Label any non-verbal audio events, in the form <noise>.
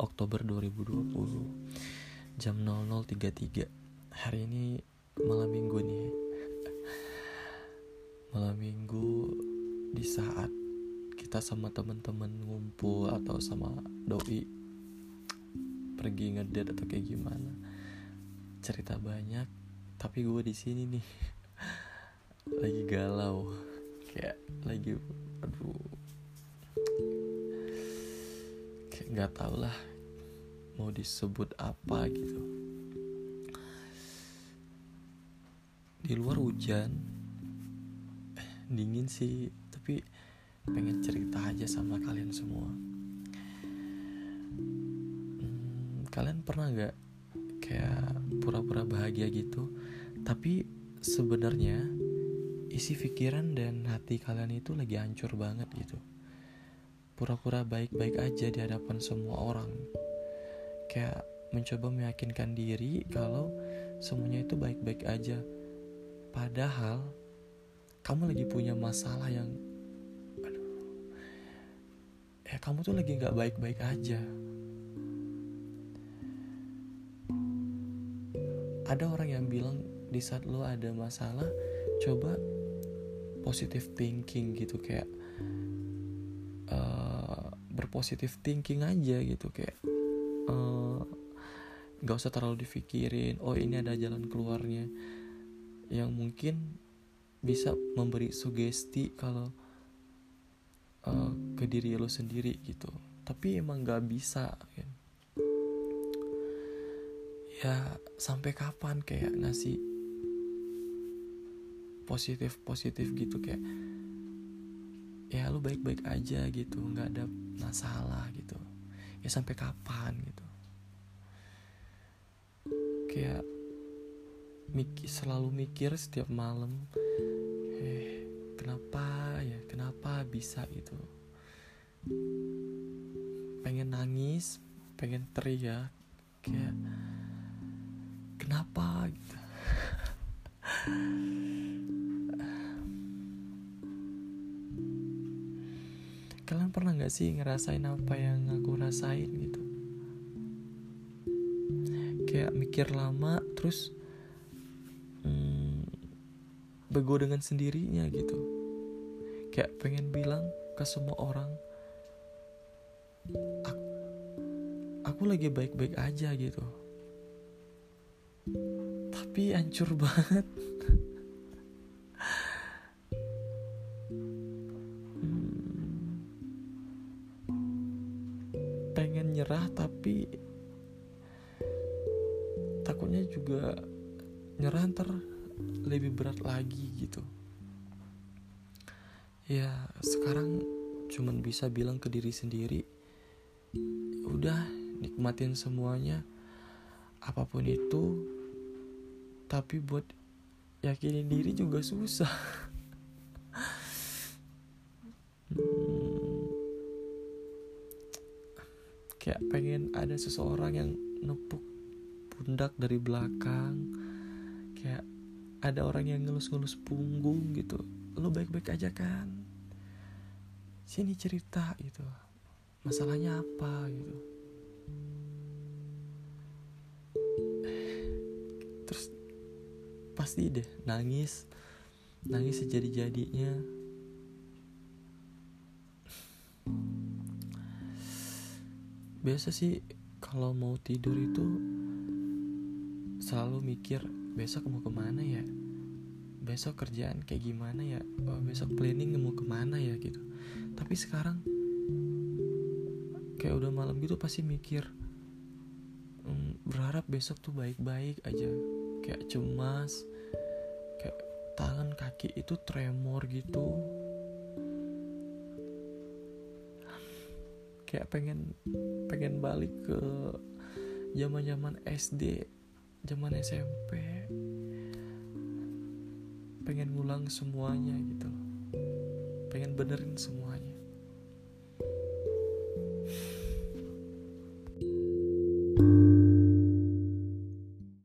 Oktober 2020 jam 00.33 hari ini malam minggu nih. Malam minggu di saat kita sama teman-teman ngumpul atau sama doi pergi ngedate atau kayak gimana. Cerita banyak tapi gue di sini nih. <laughs> Lagi galau. Kayak lagi aduh nggak tau lah mau disebut apa gitu. Di luar hujan eh, dingin sih tapi pengen cerita aja sama kalian semua. Hmm, kalian pernah nggak kayak pura-pura bahagia gitu? Tapi sebenarnya isi pikiran dan hati kalian itu lagi hancur banget gitu pura-pura baik-baik aja di hadapan semua orang. Kayak mencoba meyakinkan diri kalau semuanya itu baik-baik aja. Padahal kamu lagi punya masalah yang aduh ya kamu tuh lagi nggak baik-baik aja. Ada orang yang bilang di saat lo ada masalah coba positive thinking gitu kayak uh, berpositif thinking aja gitu kayak uh, nggak usah terlalu dipikirin oh ini ada jalan keluarnya. Yang mungkin bisa memberi sugesti kalau uh, ke diri lo sendiri gitu. Tapi emang nggak bisa kan. Ya sampai kapan kayak ngasih positif positif gitu kayak ya lu baik baik aja gitu nggak ada masalah gitu. Ya sampai kapan gitu. Kayak mikir selalu mikir setiap malam eh kenapa ya kenapa bisa gitu? Pengen nangis pengen teriak kayak kenapa? gitu <laughs> gak sih ngerasain apa yang aku rasain gitu? Kayak mikir lama terus hmm, bego dengan sendirinya gitu. Kayak pengen bilang ke semua orang aku, aku lagi baik-baik aja gitu. Tapi hancur <laughs> banget pengen nyerah tapi takutnya juga nyerah ntar lebih berat lagi gitu. Ya sekarang cuman bisa bilang ke diri sendiri udah nikmatin semuanya apa pun itu tapi buat yakinin diri juga susah <laughs> kayak pengen ada seseorang yang nepuk pundak dari belakang. Kayak ada orang yang ngelus-ngelus punggung gitu. Lo baik-baik aja kan? Sini cerita gitu. Masalahnya apa gitu. Terus pasti deh nangis. Nangis sejadi-jadinya biasa sih kalau mau tidur itu selalu mikir besok mau ke mana ya? Besok kerjaan kayak gimana ya? Oh, besok planning mau ke mana ya? Gitu. Tapi sekarang kayak udah malam gitu pasti mikir hmm, berharap besok tuh baik-baik aja. Kayak cemas kayak tangan kaki itu tremor gitu kayak pengen pengen balik ke zaman zaman SD zaman SMP pengen ngulang semuanya gitu. Pengen benerin semuanya